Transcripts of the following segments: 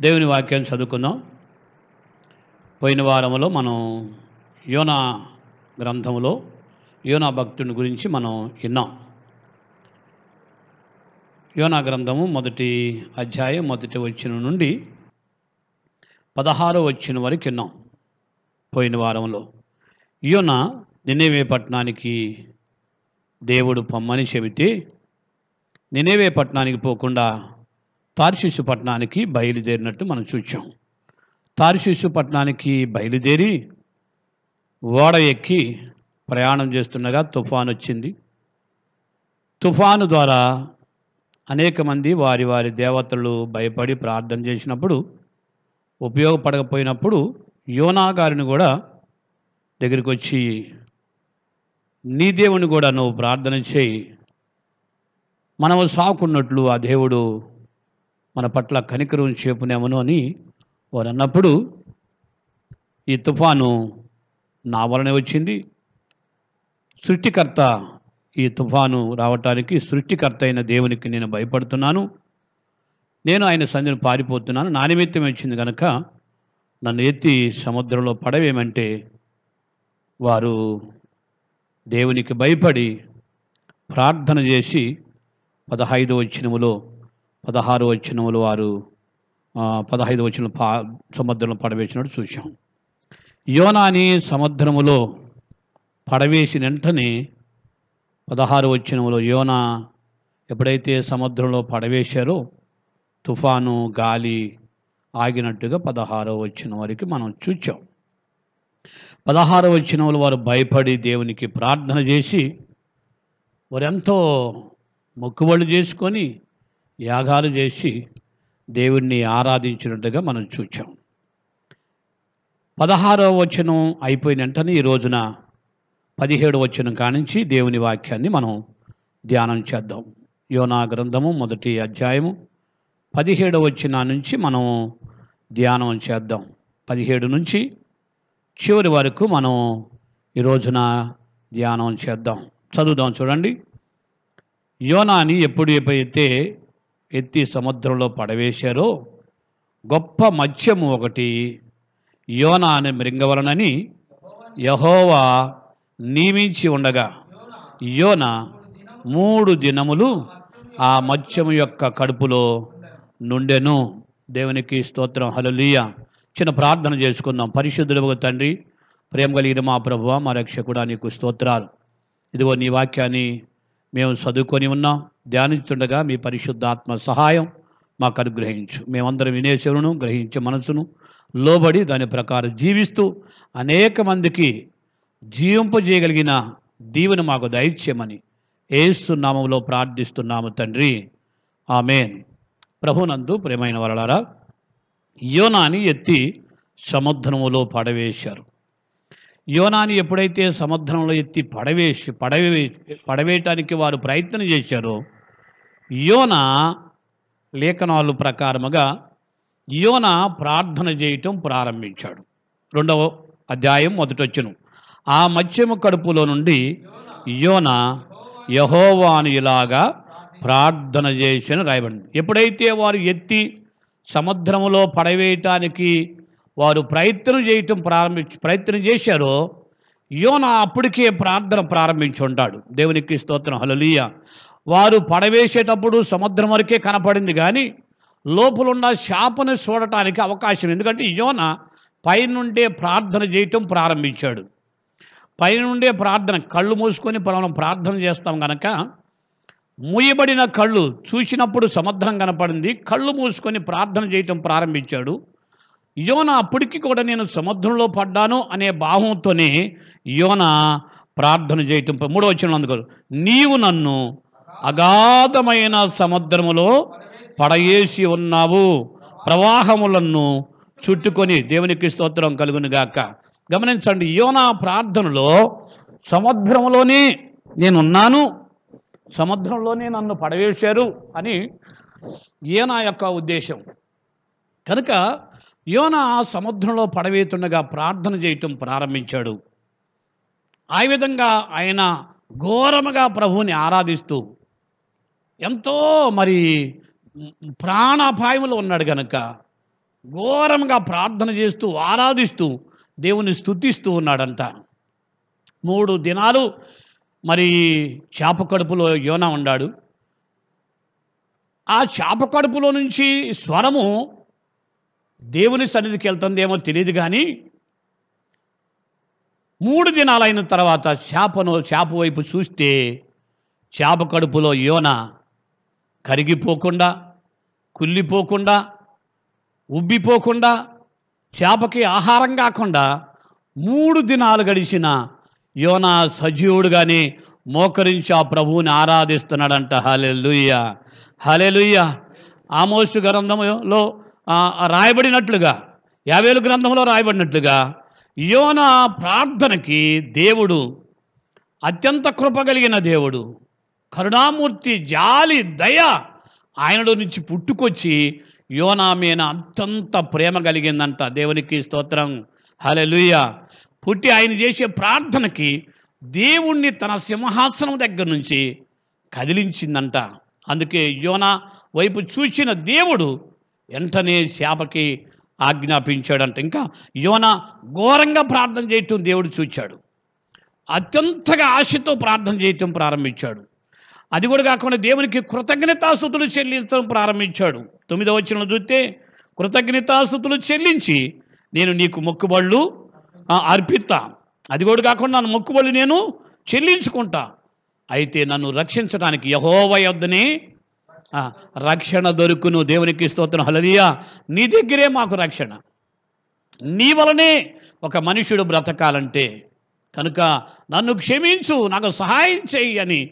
దేవుని వాక్యాన్ని చదువుకుందాం. పోయిన వారంలో మనం యోనా గ్రంథంలో యోనా భక్తుని గురించి మనం విన్నాం. యోనా గ్రంథము మొదటి అధ్యాయం మొదటి వచ్చిన నుండి పదహారో వచ్చిన వరకు విన్నాం పోయిన వారంలో యోన నినేవే పట్టణానికి దేవుడు పొమ్మని చెబితే నినేవే పట్టణానికి పోకుండా తార్షిషు పట్టణానికి బయలుదేరినట్టు మనం చూచాం. తార్షిషు పట్టణానికి బయలుదేరి ఓడ ఎక్కి ప్రయాణం చేస్తుండగా తుఫాను వచ్చింది. తుఫాను ద్వారా అనేక మంది వారి వారి దేవతలు భయపడి ప్రార్థన చేసినప్పుడు ఉపయోగపడకపోయినప్పుడు యోనా గారిని కూడా దగ్గరికి వచ్చి నీ దేవుని కూడా నువ్వు ప్రార్థన చేయి. మనము సాకున్నట్లు ఆ దేవుడు మన పట్ల కనికరం చేపునేమను అని వారు అన్నప్పుడు ఈ తుఫాను నా వలనే వచ్చింది. సృష్టికర్త ఈ తుఫాను రావటానికి సృష్టికర్త అయిన దేవునికి నేను భయపడుతున్నాను. నేను ఆయన సంధిని పారిపోతున్నాను. నా నిమిత్తం వచ్చింది కనుక నన్ను ఎత్తి సముద్రంలో పడవేమంటే వారు దేవునికి భయపడి ప్రార్థన చేసి పదహైదు వచ్చినములో పదహారు వచ్చినములు వారు పదహైదు వచ్చిన పా సముద్రంలో పడవేసినట్టు చూశాం. యోనాని సముద్రములో పడవేసిన వెంటనే పదహారు వచ్చినములో యోనా ఎప్పుడైతే సముద్రంలో పడవేశారో తుఫాను గాలి ఆగినట్టుగా పదహారో వచ్చిన వరకు మనం చూచాం. పదహారో వచ్చిన వారు భయపడి దేవునికి ప్రార్థన చేసి వారెంతో మొక్కుబళ్ళు చేసుకొని యాగాలు చేసి దేవుణ్ణి ఆరాధించినట్టుగా మనం చూచాం. పదహారవ వచనం అయిపోయిన వెంటనే ఈ రోజున పదిహేడు వచనం కానించి దేవుని వాక్యాన్ని మనం ధ్యానం చేద్దాం. యోనా గ్రంథము మొదటి అధ్యాయము పదిహేడవ వచ్చిన నుంచి మనం ధ్యానం చేద్దాం. పదిహేడు నుంచి చివరి వరకు మనం ఈ రోజున ధ్యానం చేద్దాం. చదువుదాం చూడండి. యోనాని ఎప్పుడు ఎప్పుడైతే ఎత్తి సముద్రంలో పడవేశారో గొప్ప మత్స్యము ఒకటి యోన అనే మృంగవలనని యహోవా నియమించి ఉండగా యోన మూడు దినములు ఆ మత్స్యము యొక్క కడుపులో నుండెను. దేవునికి స్తోత్రం. హలలీయ చిన్న ప్రార్థన చేసుకుందాం. పరిశుద్ధులకు తండ్రి ప్రేమ కలిగిన మా ప్రభువ మా రక్షకుడా నీకు స్తోత్రాలు. ఇదిగో నీ వాక్యాన్ని మేము చదువుకొని ఉన్నాం. ధ్యానిస్తుండగా మీ పరిశుద్ధాత్మ సహాయం మాకు అనుగ్రహించు. మేమందరం వినేశ్వరును గ్రహించే మనసును లోబడి దాని ప్రకారం జీవిస్తూ అనేక మందికి జీవింపజేయగలిగిన దీవెన మాకు దయచేయమని ఏసునామంలో ప్రార్థిస్తున్నాము తండ్రి. ఆమెన్. ప్రభునందు ప్రేమైన వరలారా యోనాని ఎత్తి సముద్రములో పడవేశారు. యోనాని ఎప్పుడైతే సముద్రంలో ఎత్తి పడవేసి పడవే పడవేయటానికి వారు ప్రయత్నం చేశారో యోన లేఖనాలు ప్రకారముగా యోన ప్రార్థన చేయటం ప్రారంభించాడు. రెండవ అధ్యాయం మొదటొచ్చును. ఆ మత్స్యము కడుపులో నుండి యోన యహోవాను ఇలాగా ప్రార్థన చేసిన రాయబడింది. ఎప్పుడైతే వారు ఎత్తి సముద్రములో పడవేయటానికి వారు ప్రయత్నం చేయటం ప్రారంభించి ప్రయత్నం చేశారో యోన అప్పటికే ప్రార్థన ప్రారంభించి ఉంటాడు దేవునికి స్తోత్రం. హలలీయ వారు పడవేసేటప్పుడు సముద్రం వరకే కనపడింది కానీ లోపలున్న శాపను చూడటానికి అవకాశం ఎందుకంటే యోన పైనుండే ప్రార్థన చేయటం ప్రారంభించాడు. పైనుండే ప్రార్థన కళ్ళు మూసుకొని మనం ప్రార్థన చేస్తాం కనుక మూయబడిన కళ్ళు చూసినప్పుడు సముద్రం కనపడింది కళ్ళు మూసుకొని ప్రార్థన చేయటం ప్రారంభించాడు. యోన అప్పటికి కూడా నేను సముద్రంలో పడ్డాను అనే భావంతోనే యోన ప్రార్థన చేయటం మూడో వచ్చిన అందుకో నీవు నన్ను అగాధమైన సముద్రములో పడయేసి ఉన్నావు. ప్రవాహములను చుట్టుకొని దేవునికి స్తోత్రం కలుగునుగాక గమనించండి యోనా ప్రార్థనలో సముద్రంలోనే నేనున్నాను సముద్రంలోనే నన్ను పడవేశారు అని ఈయన యొక్క ఉద్దేశం. కనుక యోన సముద్రంలో పడవేతుండగా ప్రార్థన చేయటం ప్రారంభించాడు. ఆ విధంగా ఆయన ఘోరముగా ప్రభువుని ఆరాధిస్తూ ఎంతో మరి ప్రాణాపాయములో ఉన్నాడు గనక ఘోరంగా ప్రార్థన చేస్తూ ఆరాధిస్తూ దేవుని స్థుతిస్తూ ఉన్నాడంట. మూడు దినాలు మరి చేప కడుపులో యోన ఉన్నాడు ఆ చేప కడుపులో నుంచి స్వరము దేవుని సన్నిధికి వెళ్తుందేమో తెలియదు కానీ మూడు దినాలైన తర్వాత చేపను చేప వైపు చూస్తే చేప కడుపులో యోన కరిగిపోకుండా కుళ్ళిపోకుండా ఉబ్బిపోకుండా చేపకి ఆహారం కాకుండా మూడు దినాలు గడిచిన యోన సజీవుడుగానే మోకరించి ఆ ప్రభువుని ఆరాధిస్తున్నాడంట. హలెలుయ్య హలెలుయ్య ఆమోసు గ్రంథంలో ఆ, రాయబడినట్లుగా యావేలు గ్రంథంలో రాయబడినట్లుగా యోన ప్రార్థనకి దేవుడు అత్యంత కృప కలిగిన దేవుడు కరుణామూర్తి జాలి దయ ఆయనలో నుంచి పుట్టుకొచ్చి యోనా మీద అత్యంత ప్రేమ కలిగిందంట. దేవునికి స్తోత్రం. హలెలుయ పుట్టి ఆయన చేసే ప్రార్థనకి దేవుణ్ణి తన సింహాసనం దగ్గర నుంచి కదిలించిందంట. అందుకే యోనా వైపు చూసిన దేవుడు వెంటనే శాపకి ఆజ్ఞాపించాడంట. ఇంకా యోన ఘోరంగా ప్రార్థన చేయటం దేవుడు చూచాడు. అత్యంతగా ఆశతో ప్రార్థన చేయటం ప్రారంభించాడు. అది కూడా కాకుండా దేవునికి కృతజ్ఞతాస్థుతులు చెల్లించడం ప్రారంభించాడు. తొమ్మిదో వచ్చిన చూస్తే కృతజ్ఞతాస్థుతులు చెల్లించి నేను నీకు మొక్కుబళ్ళు అర్పిస్తా. అది కూడా కాకుండా నన్ను మొక్కుబళ్ళు నేను చెల్లించుకుంటా. అయితే నన్ను రక్షించడానికి యహోవ యొద్దనే రక్షణ దొరుకును. దేవునికి స్తోత్రం. హలదియా నీ దగ్గరే మాకు రక్షణ. నీ వలనే ఒక మనుషుడు బ్రతకాలంటే కనుక నన్ను క్షమించు నాకు సహాయం చేయి అని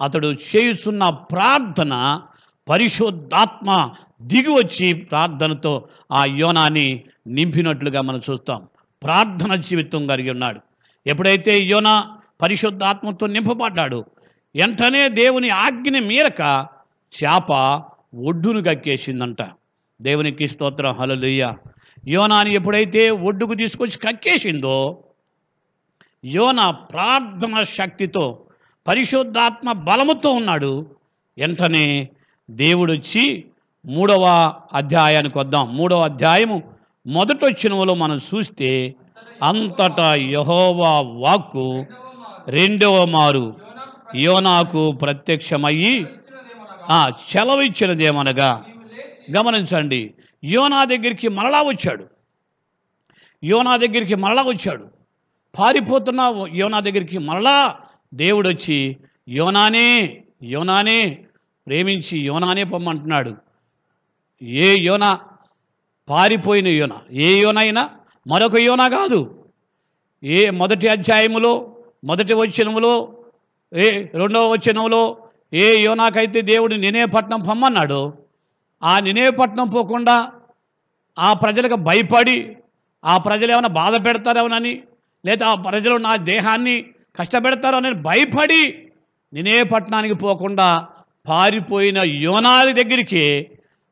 అతడు చేయుచున్న ప్రార్థన పరిశుద్ధాత్మ దిగి వచ్చి ప్రార్థనతో ఆ యోనాని నింపినట్లుగా మనం చూస్తాం. ప్రార్థన జీవితం కలిగి ఉన్నాడు. ఎప్పుడైతే యోనా పరిశుద్ధాత్మతో నింపబడ్డాడు వెంటనే దేవుని ఆజ్ఞని మీరక చేప ఒడ్డును కక్కేసిందంట. దేవునికి స్తోత్రం. హలలుయ్య యోనాని ఎప్పుడైతే ఒడ్డుకు తీసుకొచ్చి కక్కేసిందో యోన ప్రార్థన శక్తితో పరిశుద్ధాత్మ బలముతో ఉన్నాడు. వెంటనే దేవుడొచ్చి మూడవ అధ్యాయానికి వద్దాం. మూడవ అధ్యాయము మొదట వచ్చినలో మనం చూస్తే అంతటా యహోవా వాక్కు రెండవ మారు. యోనాకు ప్రత్యక్షమయ్యి ఆ చెలవిచ్చినదేమనగా గమనించండి యోనా దగ్గరికి మరలా వచ్చాడు. యోనా దగ్గరికి మరలా వచ్చాడు. పారిపోతున్న యోనా దగ్గరికి మరలా దేవుడు వచ్చి యోనానే యోనానే ప్రేమించి యోనానే పొమ్మంటున్నాడు. ఏ యోన? పారిపోయిన యోన. ఏ యోన అయినా? మరొక యోన కాదు. ఏ మొదటి అధ్యాయములో మొదటి వచనములో ఏ రెండవ వచనంలో ఏ యోనాకైతే దేవుడు నినేపట్నం పొమ్మన్నాడు ఆ నినేపట్నం పోకుండా ఆ ప్రజలకు భయపడి ఆ ప్రజలు ఏమైనా బాధ పెడతారేమోనని లేదా ఆ ప్రజలు నా దేహాన్ని కష్టపెడతారోనని భయపడి నినే పట్టణానికి పోకుండా పారిపోయిన యోనాది దగ్గరికి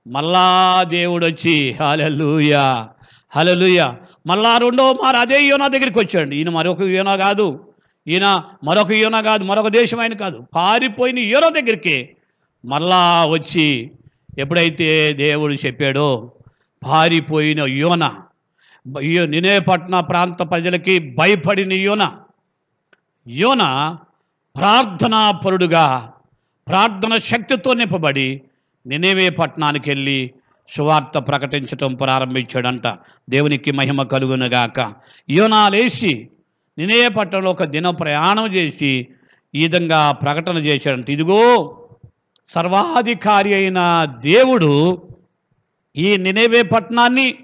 మళ్ళా దేవుడు వచ్చి హలలుయ హలలుయ మళ్ళా రెండో మారు అదే యోనా దగ్గరికి వచ్చాడు. ఈయన మరొక యోనా కాదు. ఈయన మరొక ఈయన కాదు మరొక దేశం ఆయన కాదు. పారిపోయిన ఈయన దగ్గరికి మళ్ళా వచ్చి ఎప్పుడైతే దేవుడు చెప్పాడో పారిపోయిన యోన నినే పట్టణ ప్రాంత ప్రజలకి భయపడిన యోన యోన ప్రార్థనాపరుడుగా ప్రార్థన శక్తితో నింపబడి నినేవే పట్టణానికి వెళ్ళి సువార్త ప్రకటించటం ప్రారంభించాడంట. దేవునికి మహిమ కలుగునగాక యోనా లేచి నినయ పట్టణంలో ఒక దిన ప్రయాణం చేసి ఈ విధంగా ప్రకటన చేశాడంట. ఇదిగో సర్వాధికారి అయిన దేవుడు ఈ నినేవే పట్టణాన్ని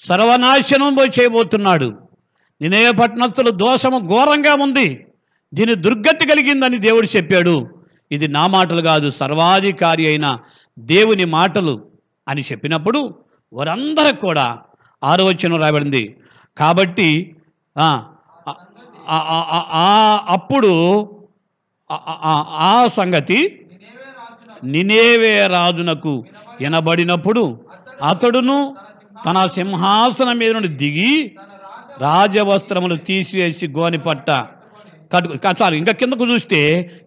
సర్వనాశనం పోయి చేయబోతున్నాడు. నినేవే పట్టణస్తులు దోషము ఘోరంగా ఉంది. దీని దుర్గతి కలిగిందని దేవుడు చెప్పాడు. ఇది నా మాటలు కాదు సర్వాధికారి అయిన దేవుని మాటలు అని చెప్పినప్పుడు వారందరూ కూడా ఆరోచన రాబడింది. కాబట్టి అప్పుడు ఆ- సంగతి నినేవే రాజునకు వినబడినప్పుడు అతడును తన సింహాసనం మీద నుండి దిగి రాజవస్త్రములు తీసివేసి గోని పట్ట కట్టు కా- ఇంకా కిందకు చూస్తే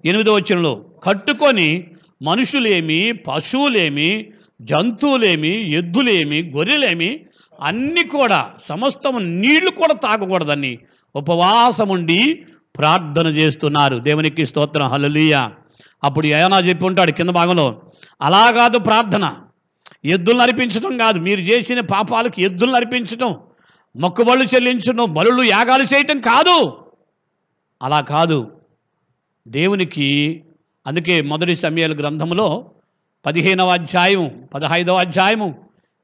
ఎనిమిదో వచనంలో కట్టుకొని మనుషులేమి పశువులేమి జంతువులేమి ఎద్దులేమి గొర్రెలేమి అన్నీ కూడా సమస్తము నీళ్ళు కూడా తాగకూడదని ఉపవాసం ఉండి ప్రార్థన చేస్తున్నారు. దేవునికి స్తోత్రం. హలలీయ అప్పుడు ఏనా చెప్పి ఉంటాడు కింద భాగంలో. అలా కాదు ప్రార్థన. ఎద్దులను అర్పించడం కాదు. మీరు చేసిన పాపాలకు ఎద్దులను అర్పించటం. మొక్కుబళ్ళు చెల్లించడం బలులు యాగాలు చేయటం కాదు. అలా కాదు. దేవునికి అందుకే మొదటి సమయాల గ్రంథంలో పదిహేనవ అధ్యాయం పదహైదవ అధ్యాయము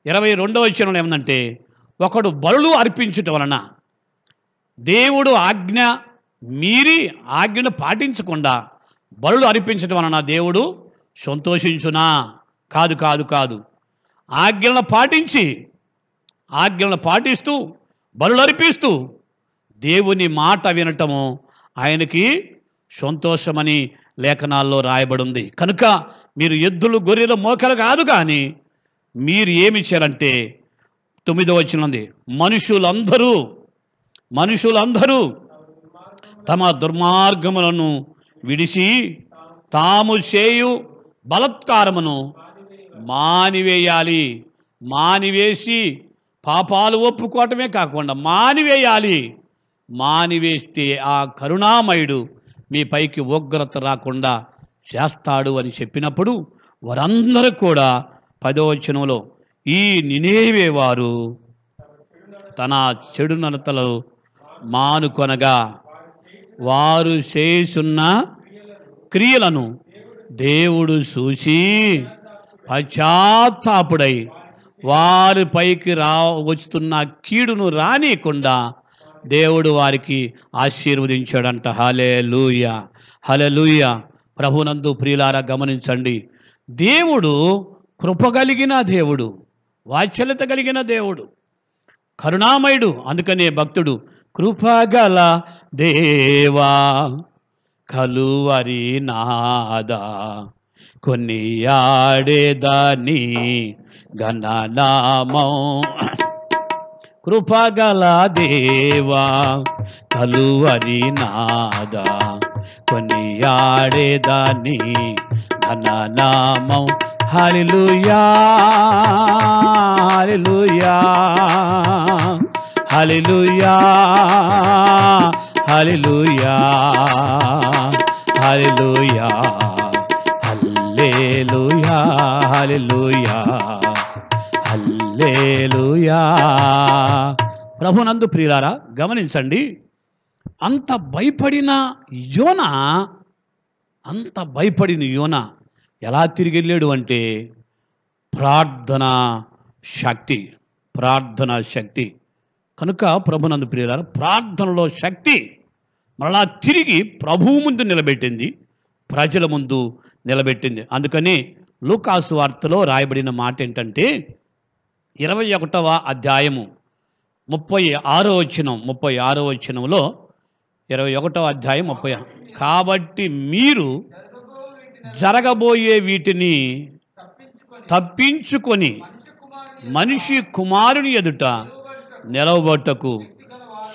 ఇరవై రెండవ వచనం ఏమందంటే ఒకడు బలులు అర్పించటం వలన దేవుడు ఆజ్ఞ మీరి ఆజ్ఞను పాటించకుండా బరులు అర్పించటం వలన దేవుడు సంతోషించునా? కాదు కాదు కాదు. ఆజ్ఞలను పాటించి ఆజ్ఞలను పాటిస్తూ బరులు అర్పిస్తూ దేవుని మాట వినటము ఆయనకి సంతోషమని లేఖనాల్లో రాయబడింది. కనుక మీరు ఎద్దులు గొర్రెలు మోకలు కాదు కానీ మీరు ఏమి చేయాలంటే తొమ్మిదో వచ్చినది మనుషులందరూ మనుషులందరూ తమ దుర్మార్గములను విడిచి తాము చేయు బలత్కారమును మానివేయాలి. మానివేసి పాపాలు ఒప్పుకోవటమే కాకుండా మానివేయాలి. మానివేస్తే ఆ కరుణామయుడు మీ పైకి ఉగ్రత రాకుండా చేస్తాడు అని చెప్పినప్పుడు వారందరూ కూడా పదవచనంలో ఈ నినేవే వారు తన చెడు నడతలు మానుకొనగా వారు చేస్తున్న క్రియలను దేవుడు చూసి పశ్చాత్తాపుడై వారి పైకి రా వస్తున్న కీడును రానియకుండా దేవుడు వారికి ఆశీర్వదించాడంట. హలే లూయ హలే లూయ ప్రభునందు ప్రియులారా గమనించండి. దేవుడు కృప కలిగిన దేవుడు వాత్సల్యత కలిగిన దేవుడు కరుణామయుడు అందుకనే భక్తుడు కృపగల దేవా కలువరి నాదా కొన్ని ఆడేదాని గణనామం కృపగల దేవా కలువరి నాదా కొన్ని ఆడేదాని ఘననామం. Hallelujah hallelujah. Hallelujah hallelujah hallelujah hallelujah hallelujah hallelujah ప్రభునందు ప్రియులారా గమనించండి. అంత భయపడిన యోన అంత భయపడిన యోన ఎలా తిరిగి వెళ్ళాడు అంటే ప్రార్థన శక్తి ప్రార్థన శక్తి. కనుక ప్రభునందు ప్రియులారా ప్రార్థనలో శక్తి మరలా తిరిగి ప్రభువు ముందు నిలబెట్టింది ప్రజల ముందు నిలబెట్టింది. అందుకని లూకాసు వార్తలో రాయబడిన మాట ఏంటంటే ఇరవై ఒకటవ అధ్యాయము ముప్పై ఆరో వచనం ముప్పై ఆరో వచనంలో ఇరవై ఒకటవ అధ్యాయం ముప్పై కాబట్టి మీరు జరగబోయే వీటిని తప్పించుకొని మనిషి కుమారుని ఎదుట నిలవబట్టకు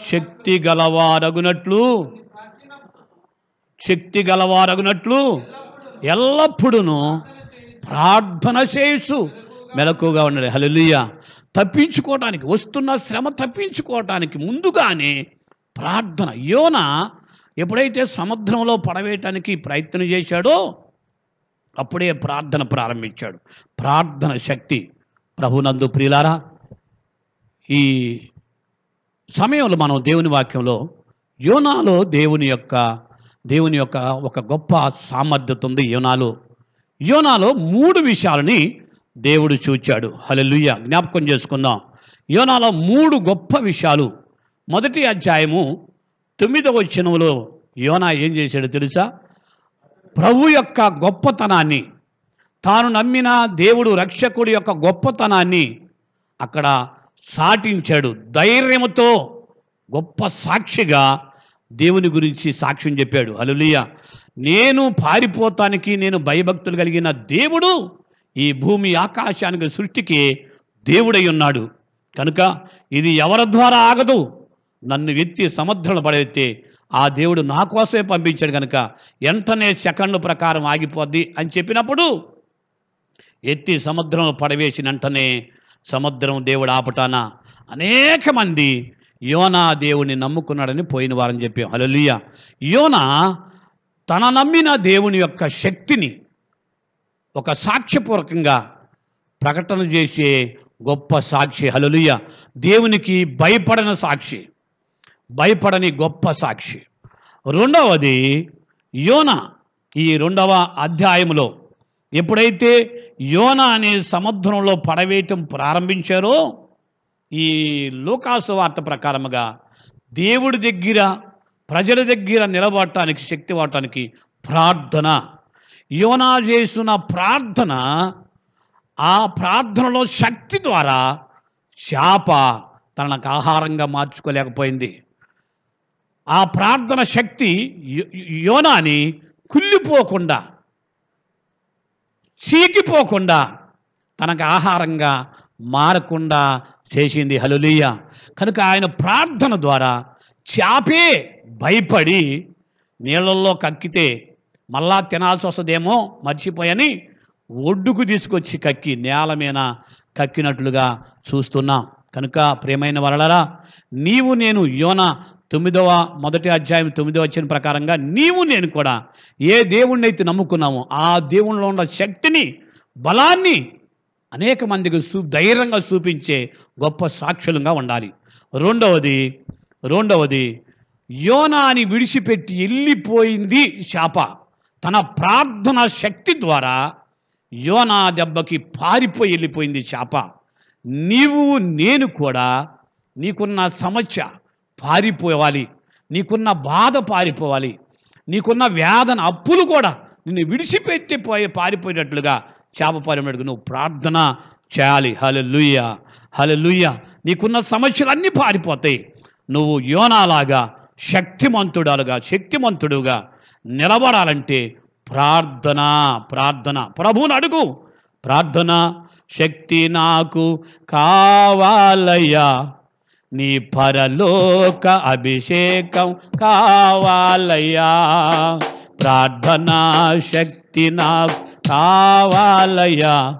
శక్తి గలవారగునట్లు శక్తి గలవారగునట్లు ఎల్లప్పుడూను ప్రార్థన చేసు మెలకుగా ఉండాలి. హల్లెలూయా. తప్పించుకోవటానికి వస్తున్న శ్రమ తప్పించుకోవటానికి ముందుగానే ప్రార్థన. యోన ఎప్పుడైతే సముద్రంలో పడవేయటానికి ప్రయత్నం చేశాడో అప్పుడే ప్రార్థన ప్రారంభించాడు. ప్రార్థన శక్తి ప్రభునందు ప్రియులారా ఈ సమయంలో మనం దేవుని వాక్యంలో యోనాలో దేవుని యొక్క దేవుని యొక్క ఒక గొప్ప సామర్థ్యత ఉంది యోనాలో. యోనాలో మూడు విషయాలని దేవుడు చూచాడు. హలలుయ్య జ్ఞాపకం చేసుకుందాం. యోనాలో మూడు గొప్ప విషయాలు. మొదటి అధ్యాయము తొమ్మిదవ చినములో యోనా ఏం చేశాడు తెలుసా? ప్రభు యొక్క గొప్పతనాన్ని తాను నమ్మిన దేవుడు రక్షకుడి యొక్క గొప్పతనాన్ని అక్కడ సాటించాడు. ధైర్యముతో గొప్ప సాక్షిగా దేవుని గురించి సాక్ష్యం చెప్పాడు. హలులియ నేను పారిపోతానికి నేను భయభక్తులు కలిగిన దేవుడు ఈ భూమి ఆకాశానికి సృష్టికి దేవుడై ఉన్నాడు. కనుక ఇది ఎవరి ద్వారా ఆగదు? నన్ను ఎత్తి సముద్రంలో పడెత్తే ఆ దేవుడు నా కోసమే పంపించాడు కనుక వెంటనే సెకండ్ ప్రకారం ఆగిపోద్ది అని చెప్పినప్పుడు ఎత్తి సముద్రంలో పడవేసిన వెంటనే సముద్రం దేవుడు ఆపటాన? అనేక మంది యోనా దేవుని నమ్ముకున్నాడని పోయిన వారని చెప్పాం. హలలుయ యోనా తన నమ్మిన దేవుని యొక్క శక్తిని ఒక సాక్ష్యపూర్వకంగా ప్రకటన చేసే గొప్ప సాక్షి. హలలుయ దేవునికి భయపడని సాక్షి. భయపడని గొప్ప సాక్షి. రెండవది యోన ఈ రెండవ అధ్యాయంలో ఎప్పుడైతే యోన అనే సముద్రంలో పడవేయటం ప్రారంభించారో ఈ లోకాసు వార్త ప్రకారముగా దేవుడి దగ్గర ప్రజల దగ్గర నిలబడటానికి శక్తి వాడటానికి ప్రార్థన. యోనా చేసిన ప్రార్థన ఆ ప్రార్థనలో శక్తి ద్వారా చేప తనకు ఆహారంగా మార్చుకోలేకపోయింది. ఆ ప్రార్థన శక్తి యో- యోనాని కుళ్ళిపోకుండా చీకిపోకుండా తనకు ఆహారంగా మారకుండా చేసింది. హలులీయ కనుక ఆయన ప్రార్థన ద్వారా చాపే భయపడి నీళ్ళల్లో కక్కితే మళ్ళా తినాల్సి వస్తుందేమో మర్చిపోయని ఒడ్డుకు తీసుకొచ్చి కక్కి నేల మీద కక్కినట్లుగా చూస్తున్నాం. కనుక ప్రేమైన వలలరా నీవు నేను యోన తొమ్మిదవ మొదటి అధ్యాయం తొమ్మిదవ వచ్చిన ప్రకారంగా నీవు నేను కూడా ఏ దేవుణ్ణి అయితే నమ్ముకున్నామో ఆ దేవుణ్ణిలో ఉన్న శక్తిని బలాన్ని అనేక మందికి చూ ధైర్యంగా చూపించే గొప్ప సాక్షులంగా ఉండాలి. రెండవది రెండవది యోనాని విడిచిపెట్టి వెళ్ళిపోయింది శాప. తన ప్రార్థన శక్తి ద్వారా యోనా దెబ్బకి పారిపోయి వెళ్ళిపోయింది శాప. నీవు నేను కూడా నీకున్న సమస్య పారిపోవాలి. నీకున్న బాధ పారిపోవాలి. నీకున్న వేదన అప్పులు కూడా నిన్ను విడిచిపెట్టి పోయి పారిపోయేటట్లుగా చేప అడుగు నువ్వు ప్రార్థన చేయాలి. హలెలుయ్య హలెలుయ్య నీకున్న సమస్యలన్నీ పారిపోతాయి. నువ్వు యోనాలాగా శక్తిమంతుడాలుగా శక్తిమంతుడుగా నిలబడాలంటే ప్రార్థన ప్రార్థన. ప్రభువుని అడుగు. ప్రార్థన శక్తి నాకు కావాలయ్యా. నీ పరలోక అభిషేకం కావాలయ్యా. ప్రార్థనా శక్తి నా కావాలయ్యా.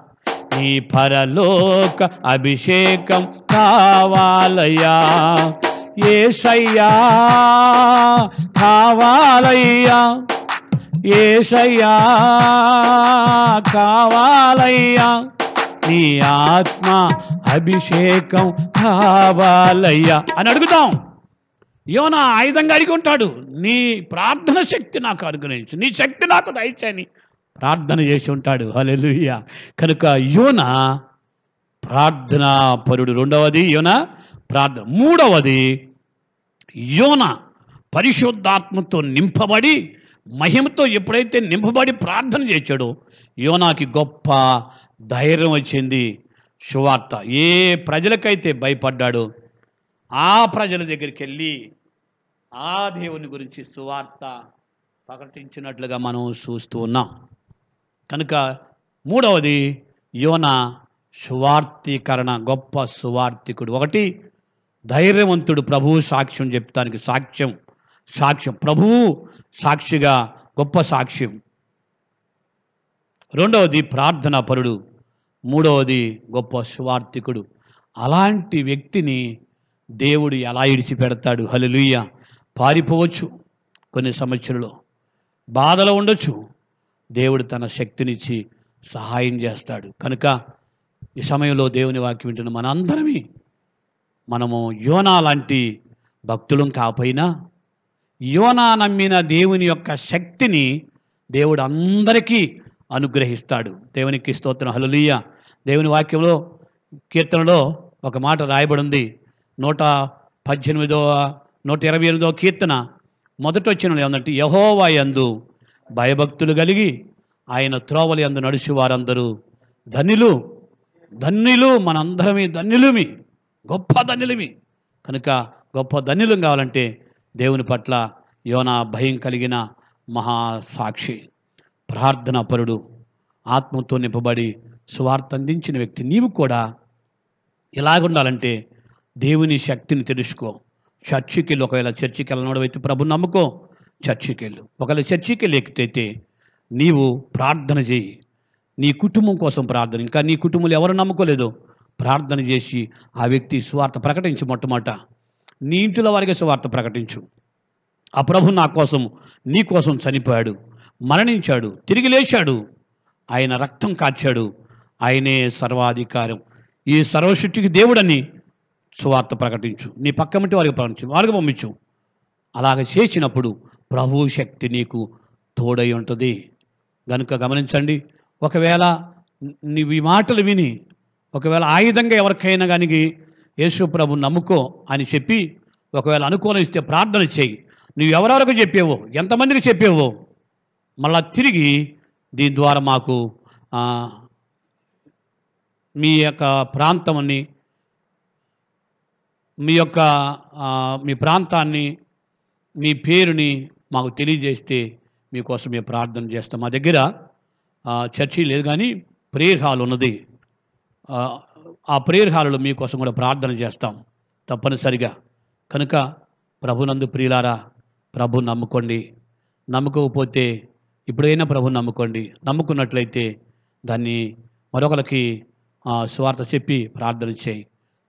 నీ పరలోక అభిషేకం కావాలయ్యా. ఏసయ్యా కావాలయ్యా. ఏసయ్యా కావాలయ్యా. నీ ఆత్మ అభిషేకం కావాలయ్యా అని అడుగుతాం. యోనా ఆయుధంగా అడిగి ఉంటాడు నీ ప్రార్థన శక్తి నాకు అనుగ్రహించు నీ శక్తి నాకు దయచని ప్రార్థన చేసి ఉంటాడు. హలెలుయ్య కనుక యోన ప్రార్థనా పరుడు రెండవది యోన ప్రార్థన మూడవది యోన పరిశుద్ధాత్మతో నింపబడి మహిమతో ఎప్పుడైతే నింపబడి ప్రార్థన చేశాడో యోనాకి గొప్ప ధైర్యం వచ్చింది. సువార్త. ఏ ప్రజలకైతే భయపడ్డాడో ఆ ప్రజల దగ్గరికి వెళ్ళి ఆ దేవుని గురించి సువార్త ప్రకటించినట్లుగా మనం చూస్తూ ఉన్నాం. కనుక మూడవది యోన సువార్తీకరణ గొప్ప సువార్తికుడు ఒకటి ధైర్యవంతుడు ప్రభువు సాక్ష్యం చెప్తానికి సాక్ష్యం సాక్ష్యం. ప్రభువు సాక్షిగా గొప్ప సాక్ష్యం. రెండవది ప్రార్థనా పరుడు మూడవది గొప్ప సువార్థికుడు. అలాంటి వ్యక్తిని దేవుడు ఎలా ఇడిచిపెడతాడు? హలలుయ్య పారిపోవచ్చు కొన్ని సంవత్సరంలో బాధలో ఉండొచ్చు. దేవుడు తన శక్తినిచ్చి సహాయం చేస్తాడు. కనుక ఈ సమయంలో దేవుని వాక్యం వింటున్న మనందరమే మనము యోనా లాంటి భక్తులం కాపోయినా యోనా నమ్మిన దేవుని యొక్క శక్తిని దేవుడు అందరికీ అనుగ్రహిస్తాడు. దేవునికి స్తోత్రం. హల్లెలూయ. దేవుని వాక్యంలో కీర్తనలో ఒక మాట రాయబడింది. నూట పద్దెనిమిదో నూట ఇరవై ఎనిమిదో కీర్తన మొదట వచ్చిన ఏమంటే యహోవా యందు భయభక్తులు కలిగి ఆయన త్రోవలి యందు నడుచు వారందరూ ధన్యులు ధన్యులు మనందరమే ధన్యులుమి గొప్ప ధన్యులమి. కనుక గొప్ప ధన్యులం కావాలంటే దేవుని పట్ల యోనా భయం కలిగిన మహాసాక్షి ప్రార్థనా పరుడు ఆత్మతో నింపబడి సువార్త అందించిన వ్యక్తి. నీవు కూడా ఇలాగుండాలంటే దేవుని శక్తిని తెలుసుకో. చర్చికి ఒకవేళ చర్చికి వెళ్ళనోడు అయితే ప్రభు నమ్ముకో. చర్చికి వెళ్ళు ఒకవేళ చర్చికి లేకపోతే నీవు ప్రార్థన చేయి. నీ కుటుంబం కోసం ప్రార్థన. ఇంకా నీ కుటుంబంలో ఎవరు నమ్ముకోలేదు? ప్రార్థన చేసి ఆ వ్యక్తి సువార్త ప్రకటించు మొట్టమొదట. నీ ఇంటిలో వారికి సువార్త ప్రకటించు. ఆ ప్రభు నా కోసం నీ కోసం చనిపోయాడు. మరణించాడు. తిరిగి లేచాడు. ఆయన రక్తం కాచాడు. ఆయనే సర్వాధికారం. ఈ సర్వశక్తికి దేవుడని సువార్త ప్రకటించు. నీ పక్కమిటి వారికి ప్రకటించు. వారికి పంపించు. అలాగ చేసినప్పుడు ప్రభు శక్తి నీకు తోడై ఉంటుంది. కనుక గమనించండి. ఒకవేళ నీవు ఈ మాటలు విని ఒకవేళ ఆయుధంగా ఎవరికైనా కానీ యేసు ప్రభు నమ్ముకో అని చెప్పి ఒకవేళ అనుకూలం ఇస్తే ప్రార్థన చేయి. నువ్వు ఎవరెవరికి చెప్పేవో ఎంతమందికి చెప్పేవో మళ్ళా తిరిగి దీని ద్వారా మాకు మీ యొక్క ప్రాంతాన్ని మీ యొక్క మీ ప్రాంతాన్ని మీ పేరుని మాకు తెలియజేస్తే మీకోసం మేము ప్రార్థన చేస్తాం. మా దగ్గర ఆ, చర్చి లేదు కానీ ప్రేయర్ హాల్ ఉన్నది. ఆ, ప్రేయర్ హాల్లో మీకోసం కూడా ప్రార్థన చేస్తాం తప్పనిసరిగా. కనుక ప్రభునందు ప్రియులారా ప్రభు నమ్ముకోండి. నమ్ముకోకపోతే ఇప్పుడైనా ప్రభు నమ్ముకోండి. నమ్ముకున్నట్లయితే దాన్ని మరొకరికి స్వార్థ చెప్పి ప్రార్థన చేయి.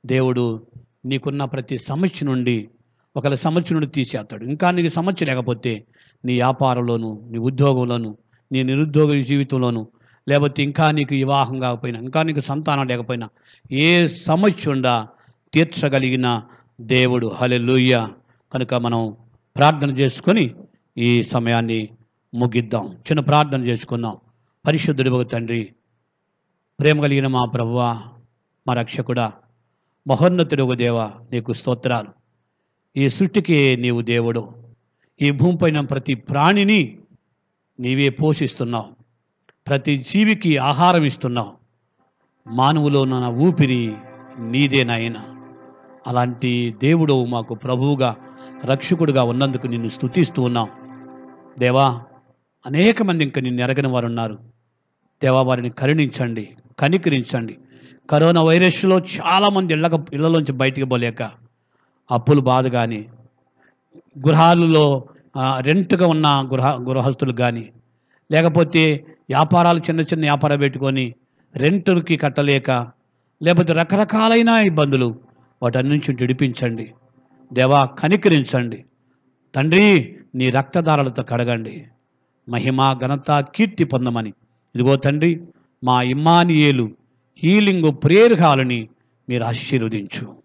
దేవుడు నీకున్న ప్రతి సమస్య నుండి ఒకళ్ళ సమస్య నుండి తీసేస్తాడు. ఇంకా నీకు సమస్య లేకపోతే నీ వ్యాపారంలోను నీ ఉద్యోగంలోను నీ నిరుద్యోగ జీవితంలోను లేకపోతే ఇంకా నీకు వివాహం కాకపోయినా ఇంకా నీకు సంతానం లేకపోయినా ఏ సమస్య ఉండా తీర్చగలిగిన దేవుడు. హలెలుయ్య కనుక మనం ప్రార్థన చేసుకొని ఈ సమయాన్ని ముగిద్దాం. చిన్న ప్రార్థన చేసుకుందాం. పరిశుద్ధుడి ఒక తండ్రి ప్రేమ కలిగిన మా ప్రభువా మా రక్షకుడా మహోన్నతుడు ఒక దేవ నీకు స్తోత్రాలు. ఈ సృష్టికి నీవు దేవుడు. ఈ భూమిపైన ప్రతి ప్రాణిని నీవే పోషిస్తున్నావు. ప్రతి జీవికి ఆహారం ఇస్తున్నావు. మానవులో ఉన్న ఊపిరి నీదే నాయన. అలాంటి దేవుడు మాకు ప్రభువుగా రక్షకుడుగా ఉన్నందుకు నిన్ను స్తుతిస్తూ ఉన్నాం. దేవా అనేక మంది ఇంకా నిన్ను ఎరగని వారు ఉన్నారు దేవా వారిని కరుణించండి. కనికరించండి. కరోనా వైరస్లో చాలామంది ఇళ్ళక ఇళ్ళలోంచి బయటికి పోలేక అప్పులు బాధ కానీ గృహాలలో రెంట్గా ఉన్న గృహ గృహస్థులు కానీ లేకపోతే వ్యాపారాలు చిన్న చిన్న వ్యాపారం పెట్టుకొని రెంట్కి కట్టలేక లేకపోతే రకరకాలైన ఇబ్బందులు వాటన్నించి నుంచి విడిపించండి. దేవా కనికరించండి. తండ్రి నీ రక్తధారలతో కడగండి. మహిమ ఘనత కీర్తి పొందమని. ఇదిగో తండ్రి మా ఇమ్మానియేలు హీలింగ్ ప్రేయర్ హాలని మీరు ఆశీర్వదించు.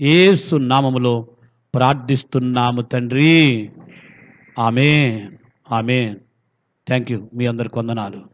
ఏసు నామములో ప్రార్థిస్తున్నాము తండ్రి. ఆమె ఆమె థ్యాంక్ యూ మీ అందరికి వందనాలు.